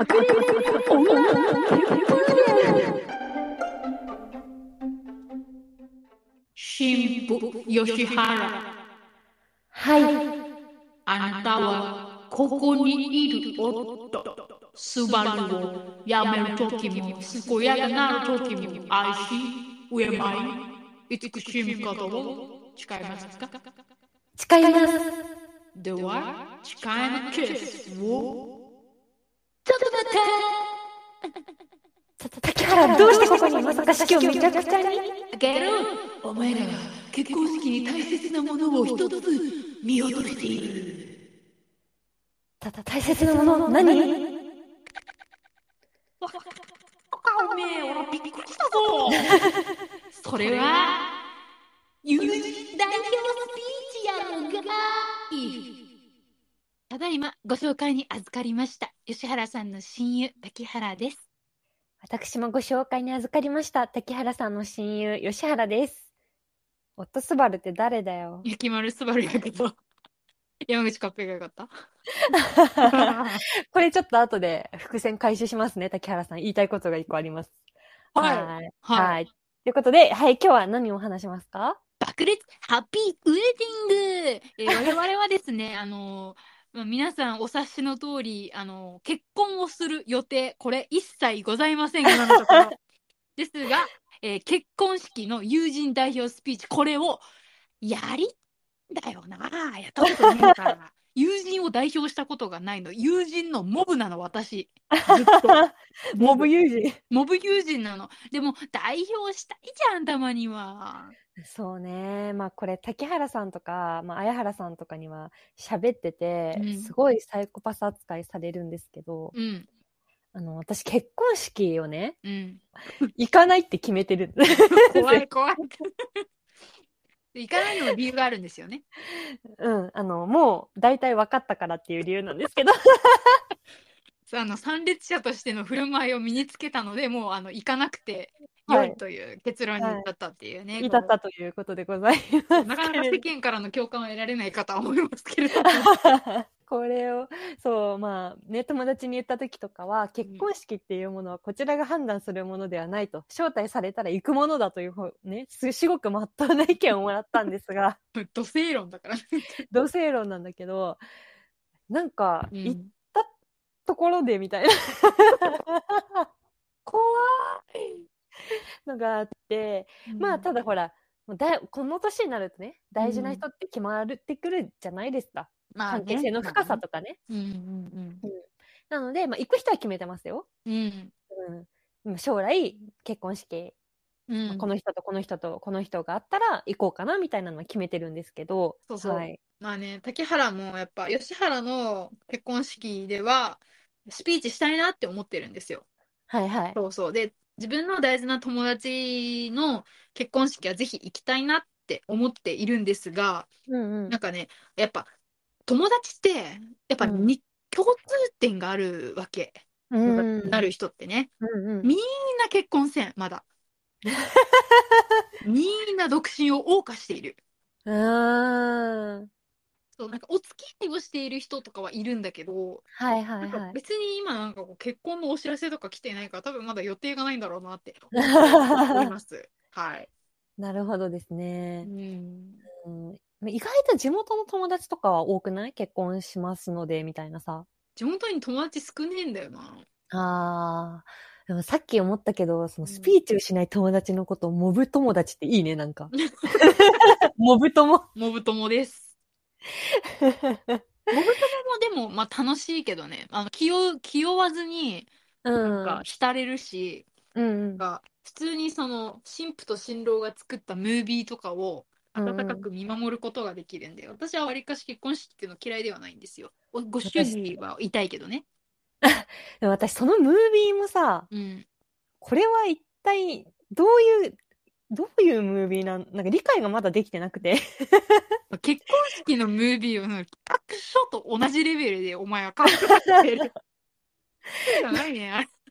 隠れ女の神父吉原はい。あなたはここにいる夫スバルをやめるときも健やかなるときも愛し敬い慈しみ方を誓いますか誓います。では誓いのキスをちょっと待って竹原、どうしてここにまさか式をめちゃくちゃにあげるお前らは結婚式に大切なものを一つ見落としているただ大切なもの、何おめえ俺びっくりしたぞ。それは友人代表スピーチやのがいただいまご紹介に預かりました吉原さんの親友滝原です私もご紹介に預かりました。竹原さんの親友、吉原です。夫スバルって誰だよ。雪丸すばるやけど 山口カッペがよかった これちょっと後で伏線回収しますね、竹原さん。言いたいことが一個あります。はいはい。はいはい。ということで、はい、今日は何を話しますか？爆裂ハッピーウェディング、えー我々はですね、あのまあ皆さんお察しの通り、あの結婚をする予定、これ一切ございません、今のところ。ですが、えー結婚式の友人代表スピーチ、これをやりだよな。やったことないから。友人を代表したことがないの。友人のモブなの、私。モブ友人。モブ友人なの。でも、代表したいじゃん、たまには。そうね。まあこれ、竹原さんとか、まあ綾原さんとかには喋ってて、うんすごいサイコパス扱いされるんですけど、うん。あの、私結婚式をね、うん。行かないって決めてる。怖 い怖い。行かないのも理由があるんですよね。うん。あの、もう大体分かったからっていう理由なんですけど。あの参列者としての振る舞いを身につけたので、もうあの行かなくてはい良いという結論に至ったっていうね。至ったということでございますなかなか世間からの共感を得られない方は思いますけれども。これを、そう、まあ、ね、友達に言った時とかは、結婚式っていうものはこちらが判断するものではないと、招待されたら行くものだという方、ね、すすごく真っ当な意見をもらったんですが、土星論だからね。同性論なんだけど、なんか、うんところでみたいな 怖のがあって、い。まあ、ただほら、だいこの年になるとね、大事な人って決まってくるじゃないですか。まあね関係性の深さとかね。うんうんなので、まあ、行く人は決めてますよ。うん。うん。将来、結婚式、うん、この人とこの人とこの人があったら行こうかなみたいなのは決めてるんですけど、そうそうはい。まあね、竹原もやっぱ吉原の結婚式ではスピーチしたいなって思ってるんですよ。はいはい。そうそう。で、自分の大事な友達の結婚式はぜひ行きたいなって思っているんですが、うんうんなんかね、やっぱ友達って、やっぱうんに、共通点があるわけ。うんなる人ってね。うんうんみんな結婚せん、まだ。みんな独身を謳歌している。うーん。そう、なんかお付き合いをしている人とかはいるんだけど、はいはないはい。別に今なんかこう結婚のお知らせとか来てないから多分まだ予定がないんだろうなって思います。はい。なるほどですうね。ん。うん意外と地元の友達とかは多くない？結婚しますので、みたいなさ。地元に友達少ねえんだよな。あー。でもさっき思ったけど、そのスピーチをしない友達のことをモブ友達っていいね、なんか。モブ友。モブ友です。モブ友もでも、まあ楽しいけどね。あの、気負、気負わずに、うなんん。か浸れるし、うんうんなん。か普通にその、新婦と新郎が作ったムービーとかを、うんうん温かく見守ることができるんで、私はわりかし結婚式っていうの嫌いではないんですよ。おご祝儀は痛いけどね。私、そのムービーもさ、うん。これは一体、どういう、どういうムービーなん、なんか理解がまだできてなくて。結婚式のムービーを企画書と同じレベルでお前は考えてる。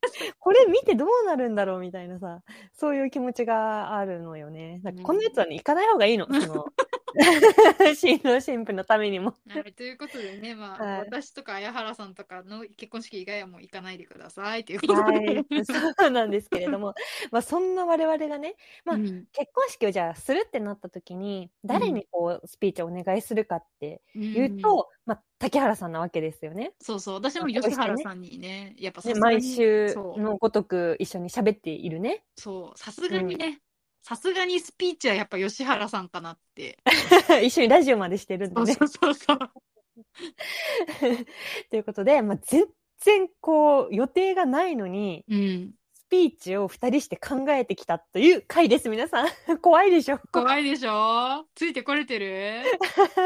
これ見てどうなるんだろうみたいなさ、そういう気持ちがあるのよね。なんかこんなやつはね、行かない方がいいの。その、新郎新婦のためにも。はい、ということでね、まあ、はい私とか綾原さんとかの結婚式以外はもう行かないでくださいということで。はい、そうなんですけれども、まあ、そんな我々がね、まあうん結婚式をじゃあするってなった時に、誰にこうスピーチをお願いするかっていううんと、まあ、竹原さんなわけですよね。そうそう、私も吉原さんにね、やっぱ毎週のごとく一緒に喋っているね。そう、さすがにね、さすがにスピーチはやっぱ吉原さんかなって。一緒にラジオまでしてるんでね。そうそうそう。ということで、まあ、全然こう予定がないのに、うん。スピーチを二人して考えてきたという回です、皆さん。怖いでしょ怖いでしょついてこれてる？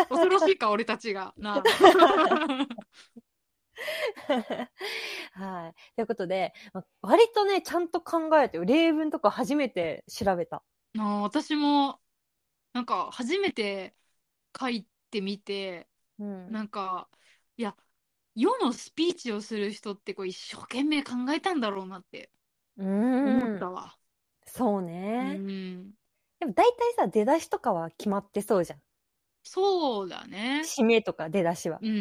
恐ろしいか、俺たちが。なあ。はい。ということで、まあ割とね、ちゃんと考えて、例文とか初めて調べた。あー私も、なんか、初めて書いてみて、うん。なんか、いや、世のスピーチをする人ってこう一生懸命考えたんだろうなってう思んったわ。そううね。ん。でも大体さ、出だしとかは決まってそうじゃん。そうだね。締めとか出だしは。うんうんう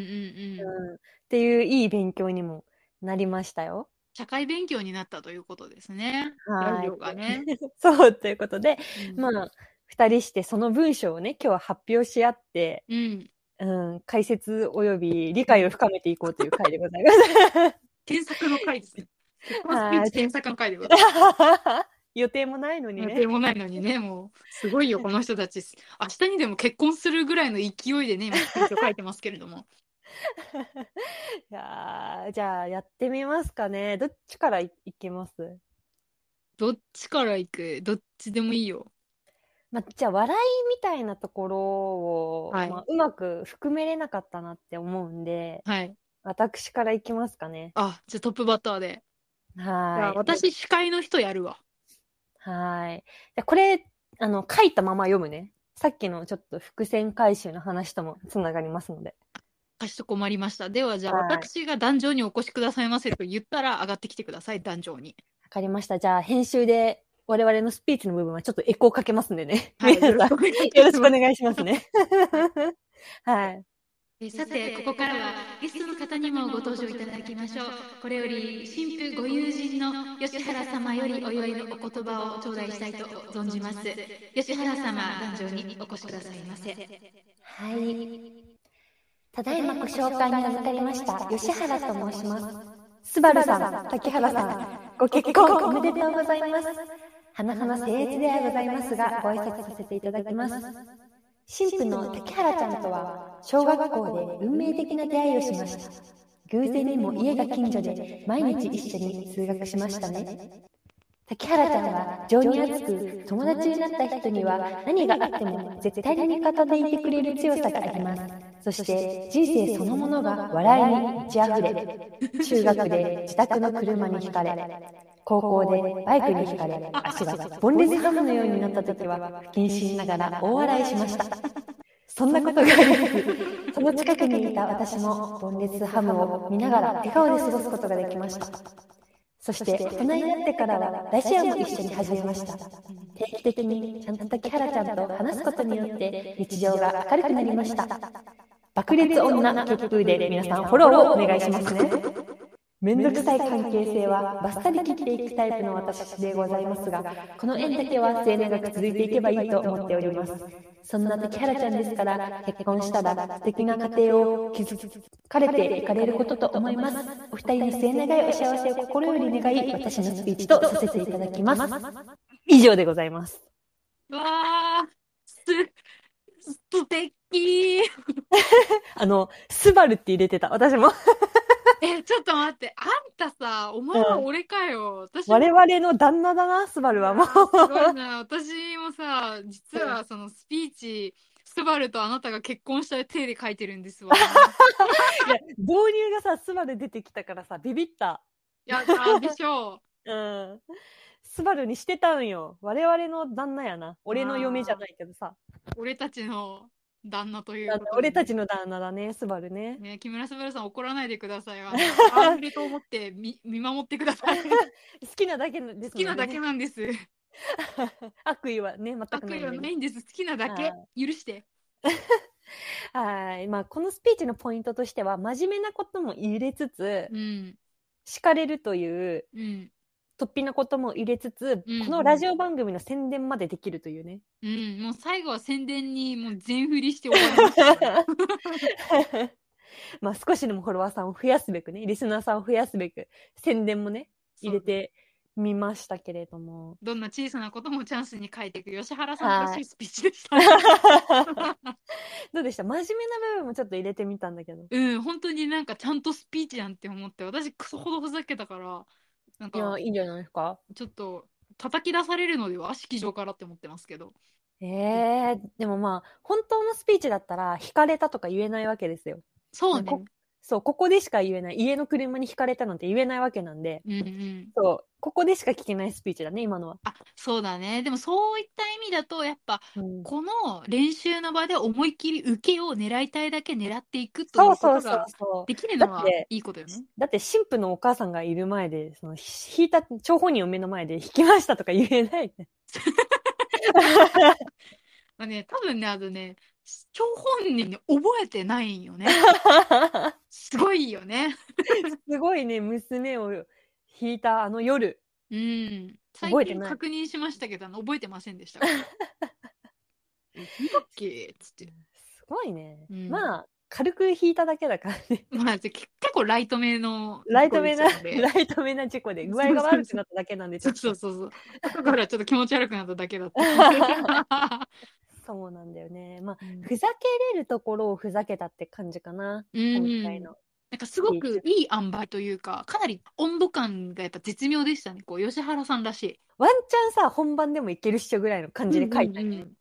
ん。うん。っていういい勉強にもなりましたよ。社会勉強になったということですね。はいね。そう、ということで、うんまあ、二人してその文章をね、今日は発表し合って、うん。うん、解説及び理解を深めていこうという回でございます。添削の回ですね。添削の回でございます。予定もないのにね。予定もないのにね、もう、すごいよ、この人たち。明日にでも結婚するぐらいの勢いでね、今、書いてますけれども。いやーじゃあやってみますかね。どっちからいいきます？どっちから行く？どっちでもいいよ。まあ、じゃあ笑いみたいなところを、はいまあ、うまく含めれなかったなって思うんで、はい。私からいきますかね。あ、じゃあトップバッターで。はい。私、司会の人やるわ。はい。じゃあこれ、あの、書いたまま読むね。さっきのちょっと伏線回収の話ともつながりますので。かしこまりました。では、じゃあ、はい私が壇上にお越しくださいませと言ったら、上がってきてください、壇上に。わかりました。じゃあ編集で我々のスピーチの部分はちょっとエコーかけますんでね。はい、皆さんよろしくお願いしますね。はい。えさて、ここからはゲストの方にもご登場いただきましょう。これより、新婦ご友人の吉原様よりお祝いのお言葉を頂戴したいと存じます。吉原様、壇上にお越しくださいませ。はい。ただいまご紹介に預かりました吉原と申します。スバルさん、竹原さん、ご結婚おめでとうございます。花々僭越ではございますが、ご挨拶させていただきます。新婦の竹原ちゃんとは、小学校で運命的な出会いをしました。偶然にも家が近所で、毎日一緒に通学しましたね。竹原ちゃんは情に熱く友達になった人には何があっても絶対に味方でいてくれる強さがあります。そして人生そのものが笑いに満ち溢れ、中学で自宅の車にひかれ、高校でバイクにひかれ、足がボンレスハムのようになった時は不謹慎ながら大笑いしました。そんなことがあり。その近くにいた私もボンレスハムを見ながら笑顔で過ごすことができました。そして大人になってからはラジオも一緒に始めました。定期的にちゃんと竹原ちゃんと話すことによって日常が明るくなりました。爆裂女結風で皆さんフォローをお願いしますね。めんどくさい関係性はバッサリ切っていくタイプの私でございますが、この縁だけは末永く続いていけばいいと思っております。そんな竹原ちゃんですから、結婚したら素敵な家庭を築かれていかれることと思います。お二人に末永いお幸せを心より願い、私のスピーチとさせていただきます。以上でございます。わー、す、素敵 あの、スバルって入れてた、私も。え、ちょっと待って、あんたさ、お前は俺かよ。私も我々の旦那だな、スバルはもう。すごいな。私もさ、実はそのスピーチ、スバルとあなたが結婚した手で書いてるんですわ。いや導入がさ、スバル出てきたからさ、ビビった。いや、あでしょう。うん。スバルにしてたんよ。我々の旦那やな。俺の嫁じゃないけどさ。俺たちの旦那という俺たちの旦那だね、スバルね。ね、木村昴さん怒らないでください。あの、アンと思って見見守ってください。好 好きなだけですね。きなだけなんです。悪意はね、全く悪意はないんでね。ないんです。好きなだけは。許して。はい。まあ、このスピーチのポイントとしては、真面目なことも入れつつ、うん。叱かれるという、うん。突飛なことも入れつつ、うんこのラジオ番組の宣伝までできるというね。うん。もう最後は宣伝にもう全振りして終わりましたね。まあ、少しでもフォロワーさんを増やすべくね、リスナーさんを増やすべく、宣伝もね、入れてみましたけれども。どんな小さなこともチャンスに変えていく吉原さんらしいスピーチでした。どうでした？真面目な部分もちょっと入れてみたんだけど。うん、本当になんかちゃんとスピーチやんって思って、私クソほどふざけたから、なんいや、かいいんじゃないですか？ちょっと叩き出されるのでは式場からって思ってますけど。ええでもまあ、本当のスピーチだったら、惹かれたとか言えないわけですよ。そうね。こそう、ここでしか言えない。家の車に惹かれたなんて言えないわけなんで、うんうん。そう、ここでしか聞けないスピーチだね、今のは。あ、そうだね。でもそういった意味だと、やっぱ、うんこの練習の場で思いっきり受けを狙いたいだけ狙っていくといそううことそうそうがそう。できるのはいいことよね。だって、神父のお母さんがいる前で、その、ひ弾いた張本人を目の前で弾きましたとか言えないね。まあね、多分ね、あとね、張本人ね、覚えてないよね。すごいよね。すごいね、娘を弾いたあの夜。うん。最覚えてない近確認しましたけど、覚えてませんでしたから。え聞いたっけつって。すごいね。うんまあ、軽く弾いただけだからね。まあ、結構ライトめの。ライトめな、ライトめな事故で、具合が悪くなっただけなんで、ちそうょっとそうそうそう。だからちょっと気持ち悪くなっただけだった。そうなんだよね。まあ、うんふざけれるところをふざけたって感じかな。うん今回の。なんかすごくいい塩梅というか、かなり温度感がやっぱ絶妙でしたね。こう、吉原さんらしい。ワンチャンさ、本番でもいけるっしょぐらいの感じで書いたよね。うんうんうん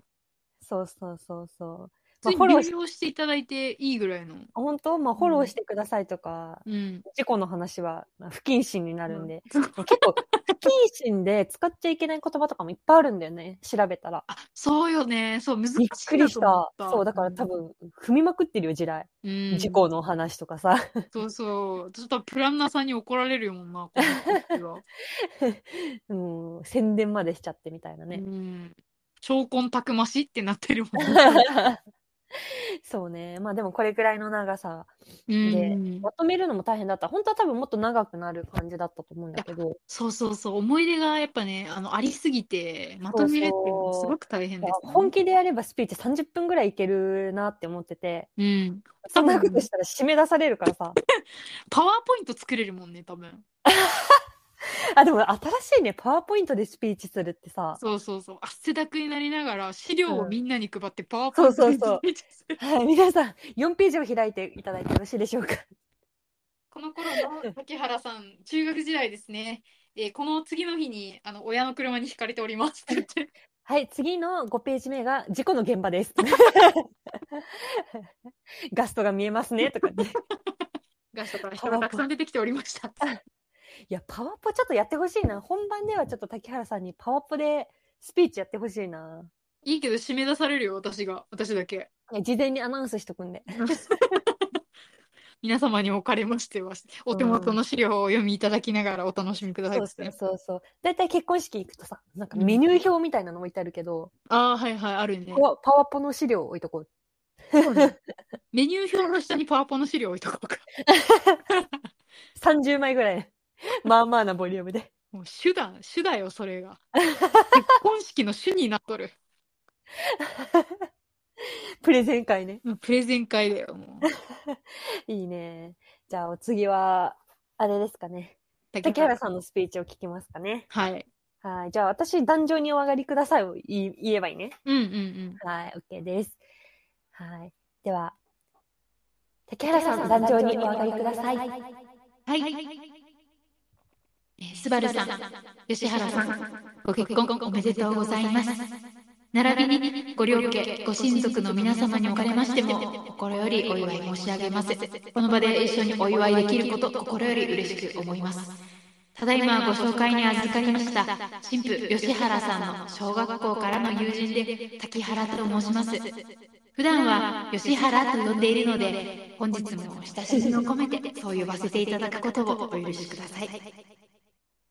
そうそうそうそう。フォローし、ていただいていいぐらいの。本当？まあ、フォローしてくださいとか、うん。事故の話はまあ不謹慎になるんで、うん結構、不謹慎で使っちゃいけない言葉とかもいっぱいあるんだよね、調べたら。あ、そうよね。そう、難しいびっくりした。そう、だから多分、踏みまくってるよ、地雷。うん、事故の話とかさ。そうそう。ちょっとプランナーさんに怒られるもんな、この時は。うん、宣伝までしちゃってみたいなうね。ん。超婚たくましってなってるもんね。そうね。まあでもこれくらいの長さうで、んまとめるのも大変だった。本当は多分もっと長くなる感じだったと思うんだけど、そうそうそう。思い出がやっぱね、あの、ありすぎて、まとめるっていうのがすごく大変です、ね。本気でやればスピーチ30分ぐらいいけるなって思ってて、うん。そんなことしたら締め出されるからさ。パワーポイント作れるもんね、多分。あ、でも新しいね、パワーポイントでスピーチするってさ、そうそうそう。汗だくになりながら、資料をみんなに配って、パワーポイントでスピーチするはい、皆さん、4ページを開いていただいてよろしいでしょうか。この頃の竹原さん、中学時代ですね。えーこの次の日に、あの、親の車にひかれておりますって言って。はい、次の5ページ目が事故の現場です。ガストが見えますね、とかね。ガストから人がたくさん出てきておりました。いや、パワポちょっとやってほしいな。本番ではちょっと竹原さんにパワポでスピーチやってほしいな。いいけど、締め出されるよ、私が。私だけ。いや事前にアナウンスしとくんで。皆様におかれましては、お手元の資料をお読みいただきながらお楽しみくださいそうそう。そうそう。だいたい結婚式行くとさ、なんかメニュー表みたいなの置いてあるけど、ああ、はいはい、あるねパ。ワパワポの資料置いとこう。メニュー表の下にパワポの資料置いとこうか。30枚ぐらい。まあまあなボリュームで。もう主だ、主だよ、それが。結婚式の主になっとる。プレゼン会ね。プレゼン会だよ、もう。いいね。じゃあお次は、あれですかね。竹原さんのスピーチを聞きますかね。はい。はい。じゃあ私、壇上にお上がりくださいを言い言えばいいね。うんうんはい。OK です。はい。では、竹原さん、壇上にお上がりください。うん。はい。スバルさん、吉原さん、ご結婚おめでとうございます。並びに、ご両家、ご親族の皆様におかれましても、心よりお祝い申し上げます。この場で一緒にお祝いできること、心より嬉しく思います。ただいまご紹介に預かりました、新婦吉原さんの小学校からの友人で、滝原と申します。普段は吉原と呼んでいるので、本日も親しみを込めてそう呼ばせていただくことをお許しください。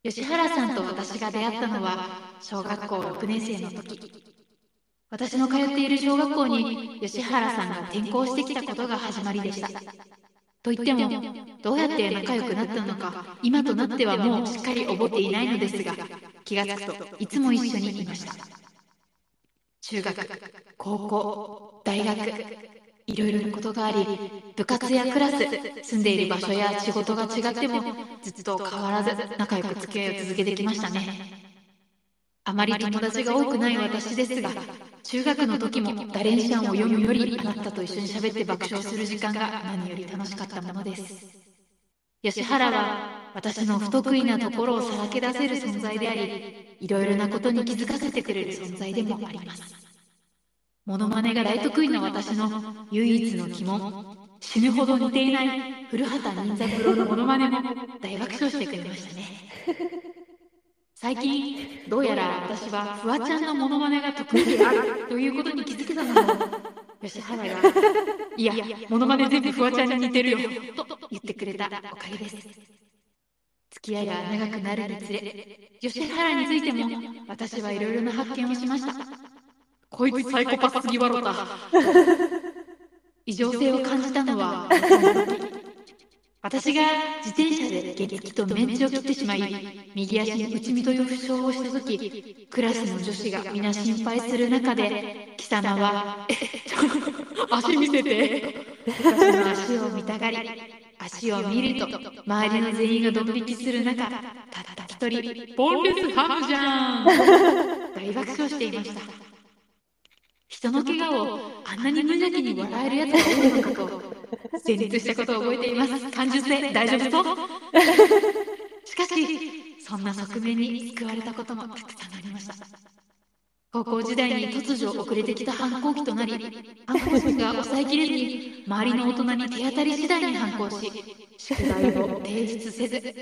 吉原さんと私が出会ったのは小学校6年生の時。私の通っている小学校に吉原さんが転校してきたことが始まりでした。と言っても、どうやって仲良くなったのか、今となってはもうしっかり覚えていないのですが、気がつくといつも一緒にいました。中学、高校、大学、いろいろなことがあり、部活やクラス、住んでいる場所や仕事が違っても、ずっと変わらず仲良く付き合いを続けてきましたね。あまり友達が多くない私ですが、中学の時もダレンシャンを読むよりあなたと一緒に喋って爆笑する時間が何より楽しかったものです。吉原は私の不得意なところをさらけ出せる存在であり、いろいろなことに気づかせてくれる存在でもあります。モノマネが大得意な私の唯一の疑問、死ぬほど似ていない古畑任三郎のモノマネも大爆笑してくれましたね。最近、どうやら私はフワちゃんのモノマネが得意であるということに気づけたのも、吉原が、いや、モノマネ全部フワちゃんに似てるよ、と言ってくれたおかげです。付き合いが長くなるにつれ、吉原についても私はいろいろな発見をしました。こいつサイコパスすぎわろた。異常性を感じたのは、私が自転車で激気とメンチを切ってしまい、右足に内身という負傷をしたとき、クラスの女子が皆心配する中で、貴様は、足見せて。私の足を見たがり、足を見ると、周りの全員がドン引きする中、たった一人、ボンレスハムじゃん大爆笑していました。人の怪我をあんなに無邪気に笑えるやつが多いのかと、成立したことを覚えています。感受性大丈夫そう？しかし、そんな側面に救われたこともたくさんありました。高校時代に突如遅れてきた反抗期となり、反抗心が抑えきれずに、周りの大人に手当たり次第に反抗し、宿題を提出せず、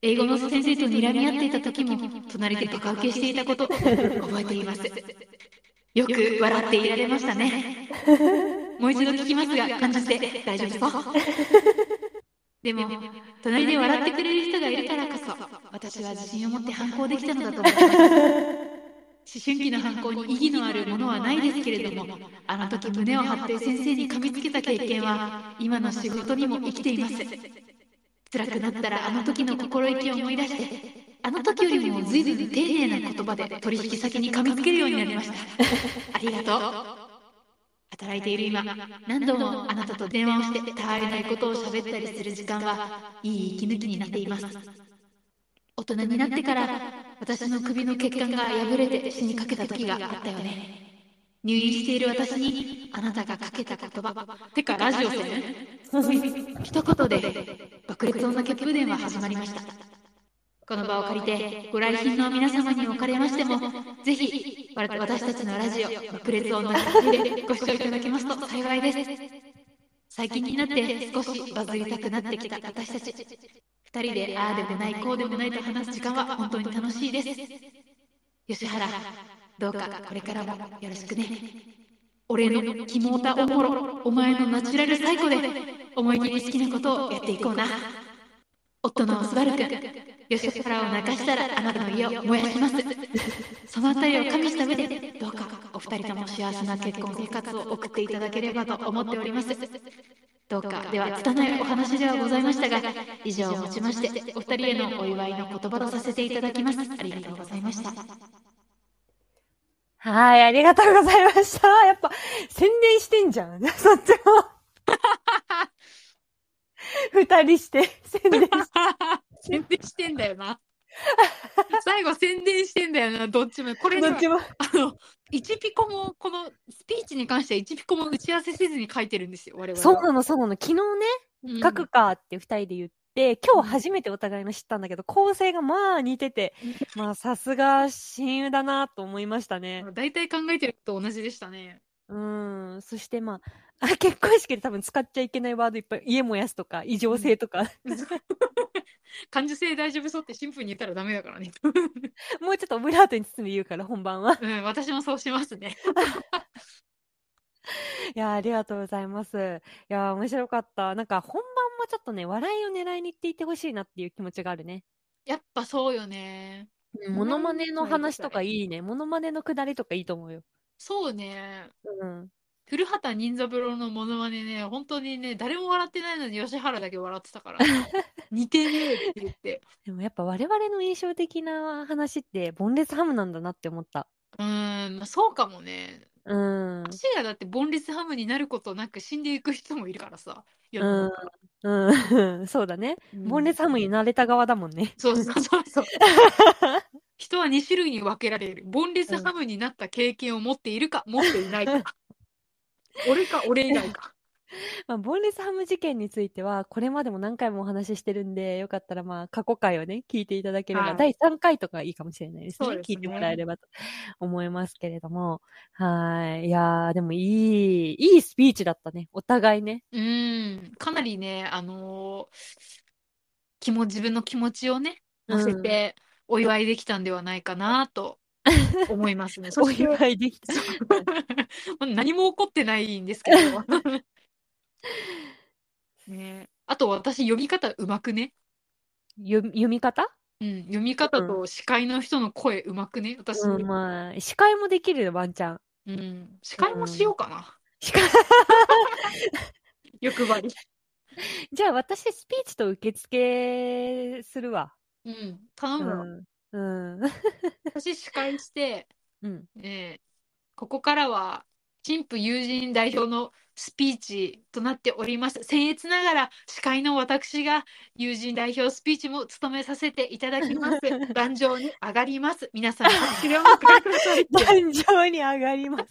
英語の先生と睨み合っていた時も、隣でバカ受けしていたこと、覚えています。よく笑っていられましたね。もう一度聞きますが、感じて大丈夫そうでも、隣で笑ってくれる人がいるからこそ、私は自信を持って反抗できたのだと思います。思春期の反抗に意義のあるものはないですけれども、あの時胸を張って先生に噛みつけた経験は、今の仕事にも生きています。辛くなったらあの時の心意気を思い出して、あの時よりも随分丁寧な言葉で取引先に噛みつけるようになりました。ありがとう。働いている今、何度もあなたと電話をしてたわいないことを喋ったりする時間はいい息抜きになっています。大人になってから私の首の血管が破れて死にかけた時があったよね。入院している私にあなたがかけた言葉。てかラジオ戦 一言で爆裂女血風伝は始まりました。この場を借りて、ご来賓の皆様におかれましても、ぜひ、わ私たちのラジオ、爆裂女血風でご視聴いただけますと幸いです。最近になって少しバズりたくなってきた私たち。二人でああでもない、こうでもないと話す時間は本当に楽しいです。吉原、どうかこれからもよろしくね。俺のキモータおもろ、お前のナチュラル最高で、思い切り好きなことをやっていこうな。夫のスバル君、吉原を泣かしたらあなたの家を燃やします。そのあたりを加味した上で、どうかお二人とも幸せな結婚生活を送っていただければと思っております。どうか、では、拙いお話ではございましたが、以上をもちまして、お二人へのお祝いの言葉とさせていただきます。ありがとうございました。はい、ありがとうございました。やっぱ、宣伝してんじゃん。そっちも。二人して、宣伝して。宣伝してんだよな。最後宣伝してんだよな、どっちも。これね、どっちも。あの、1ピコも、このスピーチに関しては1ピコも打ち合わせせずに書いてるんですよ、我々は。そうなの、そうなの。昨日ね、うん書くかって二人で言って、今日初めてお互いの知ったんだけど、構成がまあ似てて、まあさすが親友だなと思いましたね。大体考えてること同じでしたね。うん。そしてまあ、あ結婚式で多分使っちゃいけないワードいっぱい、家燃やすとか、異常性とか、感受性大丈夫そうってシンプルに言ったらダメだからね。もうちょっとオブラートに包んで言うから、本番は。うん、私もそうしますね。いやー、ありがとうございます。いやー、面白かった。なんか本番もちょっとね、笑いを狙いに行っていてほしいなっていう気持ちがあるね。やっぱそうよね。モノマネの話とかいいいね。モノマネのくだりとかいいと思うよ。そうね。うん。古畑任三郎のモノマネね、本当にね、誰も笑ってないのに吉原だけ笑ってたから、似てねえって言って。でもやっぱ我々の印象的な話って、ボンレスハムなんだなって思った。うーん、まあそうかもね。うん。足がだってボンレスハムになることなく死んでいく人もいるからさ。世うん。うん。そうだね。うんボンレスハムになれた側だもんね。そうそうそうそう。人は2種類に分けられる。ボンレスハムになった経験を持っているか、持っていないか。俺か、俺以外か。まあ、ボンレスハム事件については、これまでも何回もお話ししてるんで、よかったらまあ、過去回をね、聞いていただければ、はい第3回とかいいかもしれないですね。すね聞いてもらえればと思いますけれども。はい。いやー、でもいい、いいスピーチだったね。お互いね。うーん、かなりね、あのー気も、自分の気持ちをね、乗せてお祝いできたんではないかなと思いますね。そお祝いできた。何も起こってないんですけど。ねあと私読み方うまくね。読み読み方？うん、読み方と司会の人の声うまくね。私、うん、まあ、司会もできるよ、ワンちゃん。うん、司会もしようかな。司会欲張り。じゃあ、私、スピーチと受付するわ。うん、頼むわ。うん。うん。私司会して、うん。えーここからは、陳腐友人代表のスピーチとなっております。僭越ながら、司会の私が友人代表スピーチも務めさせていただきます。壇上に上がります。皆さん、拍手をお迎えくださいって。壇上に上がります。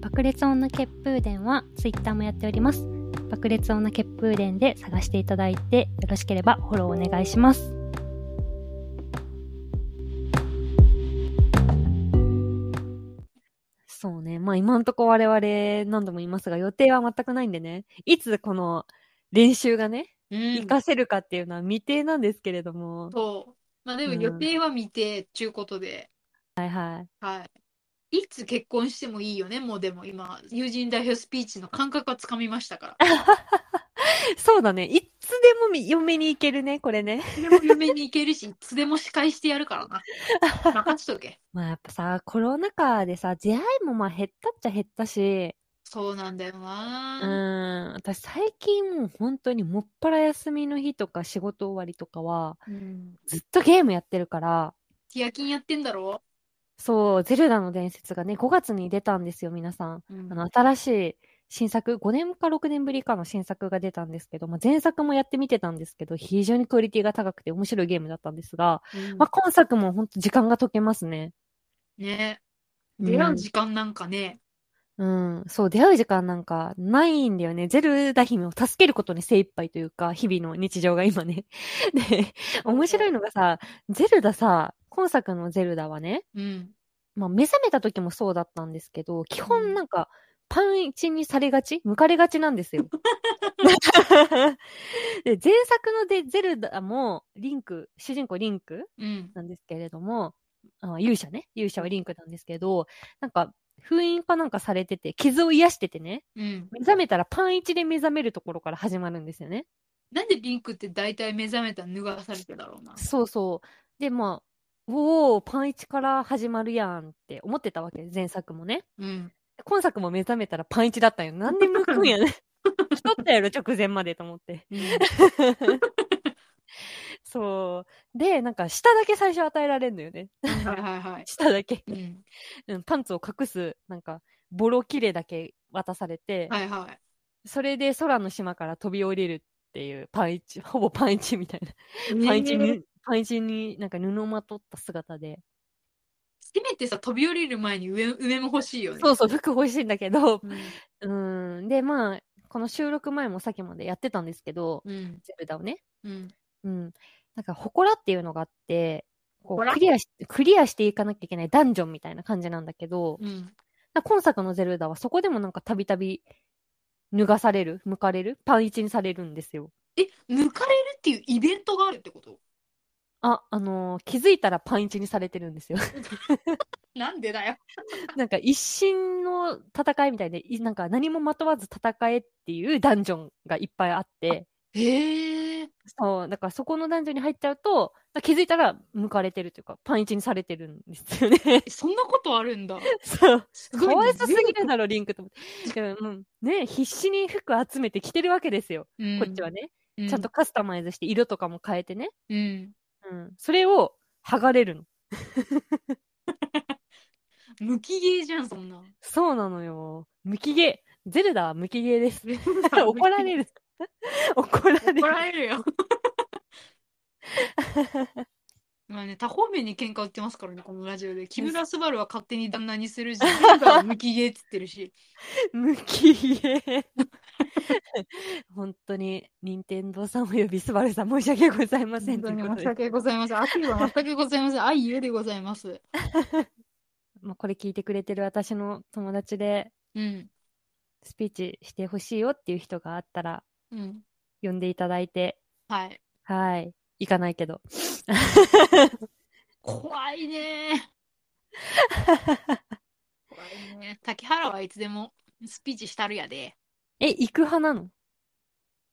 爆裂女血風伝はツイッターもやっております。爆裂女血風伝で探していただいてよろしければフォローお願いします。そうね。まあ今んとこ我々何度も言いますが予定は全くないんでね。いつこの練習がね、うん活かせるかっていうのは未定なんですけれども。そう。まあでもうん予定は未定っていうことで、はいはい。はい。いつ結婚してもいいよね、もうでも今、友人代表スピーチの感覚はつかみましたから。そうだね。いつでもみ嫁に行けるね、これね。いつでも夢に行けるし、いつでも司会してやるからな。任しとけ。まあやっぱさ、コロナ禍でさ、出会いもまあ減ったっちゃ減ったし、そうなんだような。ん、私最近もう本当にもっぱら休みの日とか仕事終わりとかは、うん。ずっとゲームやってるから、ティアキンやってんだろ？そう、ゼルダの伝説がね、5月に出たんですよ、皆さん。うんあの、新しい新作、5年か6年ぶりかの新作が出たんですけど、まあ、前作もやってみてたんですけど、非常にクオリティが高くて面白いゲームだったんですが、うんまあ、今作も本当時間が解けますね。ね。うん出会う時間なんかね。うん、そう、出会う時間なんかないんだよね。ゼルダ姫を助けることに精一杯というか、日々の日常が今ね。で、面白いのがさ、ゼルダさ、今作のゼルダはね、うん。まあ、目覚めた時もそうだったんですけど、基うん本なんか、パンイチにされがち？向かれがちなんですよ。で、前作のでゼルダも、リンク、主人公リンクうん。なんですけれども、あ勇者ね。勇者はリンクなんですけど、なんか、封印かなんかされてて、傷を癒しててね、うん。目覚めたらパンイチで目覚めるところから始まるんですよね。なんでリンクって大体目覚めたら脱がされてだろうな。そうそう。で、まあ、おー、パンイチから始まるやんって思ってたわけ、前作もね。うん。今作も目覚めたらパンイチだったんよ。なんで向くんやね。太ったやろ、直前までと思って。うん。そう。で、なんか、下だけ最初与えられるのよね。はいはいはい。下だけ。うん。うん、パンツを隠す、なんか、ボロ切れだけ渡されて、はいはい。それで空の島から飛び降りるっていうパンイチ、ほぼパンイチみたいな。パンイチえーに、パンイチになんか布をまとった姿で。せめてさ、飛び降りる前に上上も欲しいよね。そうそう、服欲しいんだけど、うん。うん。で、まあ、この収録前もさっきまでやってたんですけど、うん。ゼルダをね。うん。うん。なんか、祠っていうのがあって、こう祠？クリアし、クリアしていかなきゃいけないダンジョンみたいな感じなんだけど、うん。今作のゼルダはそこでもなんかたびたび脱がされる、剥かれる、パンイチにされるんですよ。え、抜かれるっていうイベントがあるってこと？あ、あのー気づいたらパンイチにされてるんですよ。なんでだよ。なんか一瞬の戦いみたいで、いなんか何もまとわず戦えっていうダンジョンがいっぱいあって、へえ。そう、だからそこのダンジョンに入っちゃうと、気づいたら向かれてるというか、パンイチにされてるんですよね。えそんなことあるんだ。そう。かわいそすぎるだろ、リンクと思って。うん、ね、必死に服集めて着てるわけですよ。うんこっちはね。うちゃんと。カスタマイズして色とかも変えてね。うん。うん。それを剥がれるの。無機ゲーじゃん、そんな。そうなのよ。無機ゲー。ゼルダは無機ゲーです。怒られる。怒られる。怒られるよ。まあね、多方面に喧嘩売ってますからね、このラジオで。木村昴は勝手に旦那にするし、無機ゲーっつってるし。無機ゲー。本当に、任天堂さんおよびスバルさん申し訳ございません。本当に申し訳ございません。悪意は全くございません。愛ゆえでございます。まあ、これ聞いてくれてる私の友達でうん。スピーチしてほしいよっていう人があったら、うん。呼んでいただいて、はい。はい。行かないけど。怖いね。怖いね。竹原はいつでもスピーチしたるやで。え、行く派なの？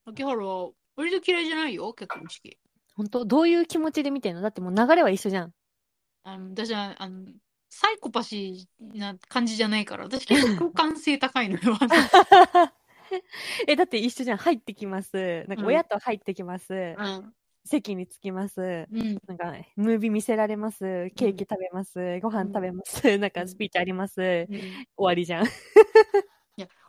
竹原は割と嫌いじゃないよ、結婚式。本当？どういう気持ちで見てんの？だってもう流れは一緒じゃん。あの、私は、あの、サイコパシーな感じじゃないから、私結構共感性高いのよ。え、だって一緒じゃん。入ってきます。なんかうん親と入ってきます。うん。席に着きます。うん。なんか、ムービー見せられます。ケーキ食べます。ご飯食べます。なんか、スピーチあります。終わりじゃん。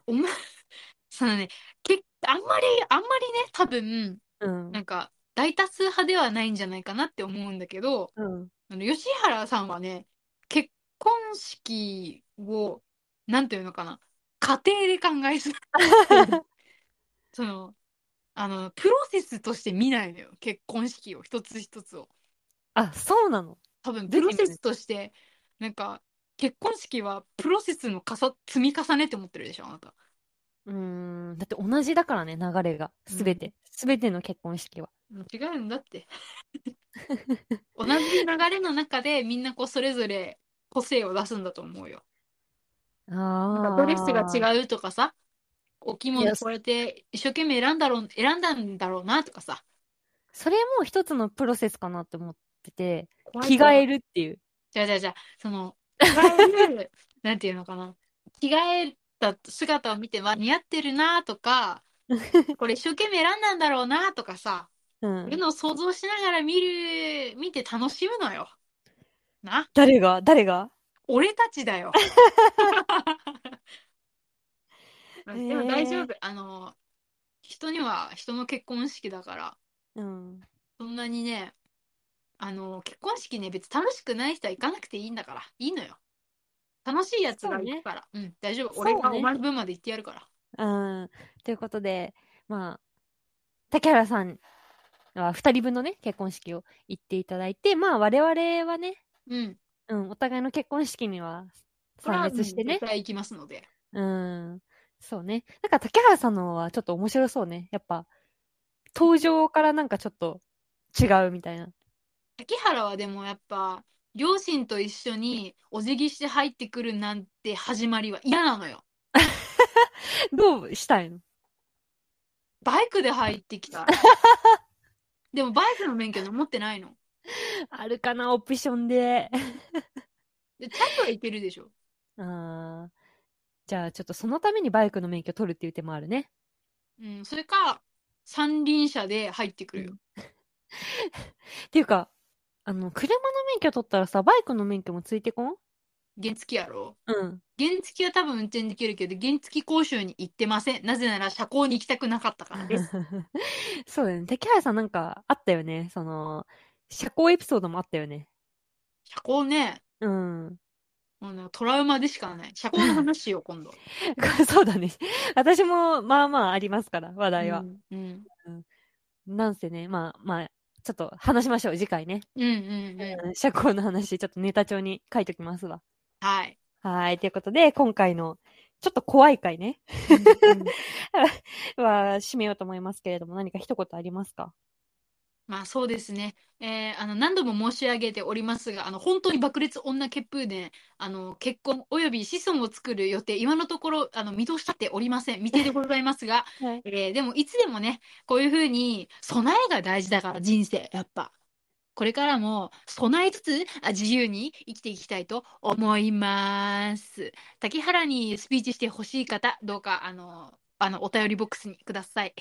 お前、そのね、けあんまり、あんまりね、多分、うんな。んか、大多数派ではないんじゃないかなって思うんだけど、うん。あの、吉原さんはね、結婚式を、なんていうのかな、家庭で考えすぎ その、あの、プロセスとして見ないのよ。結婚式を、一つ一つを。あ、そうなの？多分、プロセスとして、なんか、結婚式はプロセスのかさ積み重ねって思ってるでしょ、あなた。うーん。だって同じだからね、流れが。すべて。すべての結婚式は。違うんだって。同じ流れの中でみんなこうそれぞれ個性を出すんだと思うよ。あなんかあ。ドレスが違うとかさ、お着物こうやって一生懸命選んだろう、選んだんだろうなとかさ。それも一つのプロセスかなって思ってて、着替えるっていう。じゃあじゃあじゃあ、その、着替える、なんていうのかな。着替えた姿を見ては似合ってるなとか、これ一生懸命選んだんだろうなとかさ、う。そういうんのを想像しながら見る、見て楽しむのよ。な誰が？誰が？俺たちだよ。でも大丈夫。あの、人には人の結婚式だから、うん。そんなにね、あの、結婚式ね、別に楽しくない人は行かなくていいんだから。いいのよ。楽しいやつが行くから。うん、大丈夫。俺がお前の分まで行ってやるから。うん。ということで、まあ、竹原さんは二人分のね、結婚式を行っていただいて、まあ我々はね、うん。うん、お互いの結婚式には参列してね絶。対行きますので。うん。そうね。なんか竹原さんのはちょっと面白そうね。やっぱ、登場からなんかちょっと違うみたいな。竹原はでもやっぱ、両親と一緒にお辞儀して入ってくるなんて始まりは嫌なのよ。どうしたいの？バイクで入ってきた。でもバイクの免許持ってないの。あるかな、オプションで。で、ちゃんとは行けるでしょ。あーじゃあちょっとそのためにバイクの免許取るっていう手もあるね。うん、それか、三輪車で入ってくるよ。っていうか、あの、車の免許取ったらさ、バイクの免許もついてこん？原付やろ？うん。原付は多分運転できるけど、原付講習に行ってません。なぜなら車高に行きたくなかったからです。そうだよね。竹原さんなんかあったよね。その、社交エピソードもあったよね。車高ね、うん。もうなんかトラウマでしかない。車高の話しよう、今度。そうだね。私も、まあまあありますから、話題は。うん。うん。なんせね、まあまあ、ちょっと話しましょう、次回ね。うんうんうん。うん社交の話、ちょっとネタ帳に書いときますわ。はい。はい。ということで、今回の、ちょっと怖い回ね。は、締めようと思いますけれども、何か一言ありますか？まあそうですね。えーあの何度も申し上げておりますが、あの本当に爆裂女血風伝、あの結婚および子孫を作る予定、今のところあの見通し立っておりません。未定でございますが、はい。えーでもいつでもね、こういうふうに備えが大事だから、人生、やっぱ。これからも備えつつあ自由に生きていきたいと思います。竹原にスピーチしてほしい方、どうかあの、あのお便りボックスにください。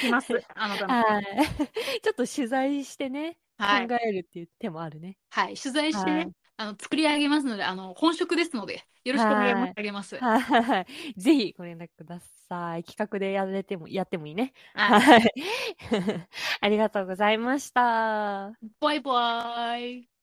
きます。あの。はい。ちょっと取材してね、はい考えるっていう手もあるね。はい、取材してね、はいあの作り上げますので、あの本職ですので、よろしくお願い申し上げます。はい。ぜひご連絡ください。企画でやれても、やってもいいね。はいはい。ありがとうございました。バイバイ。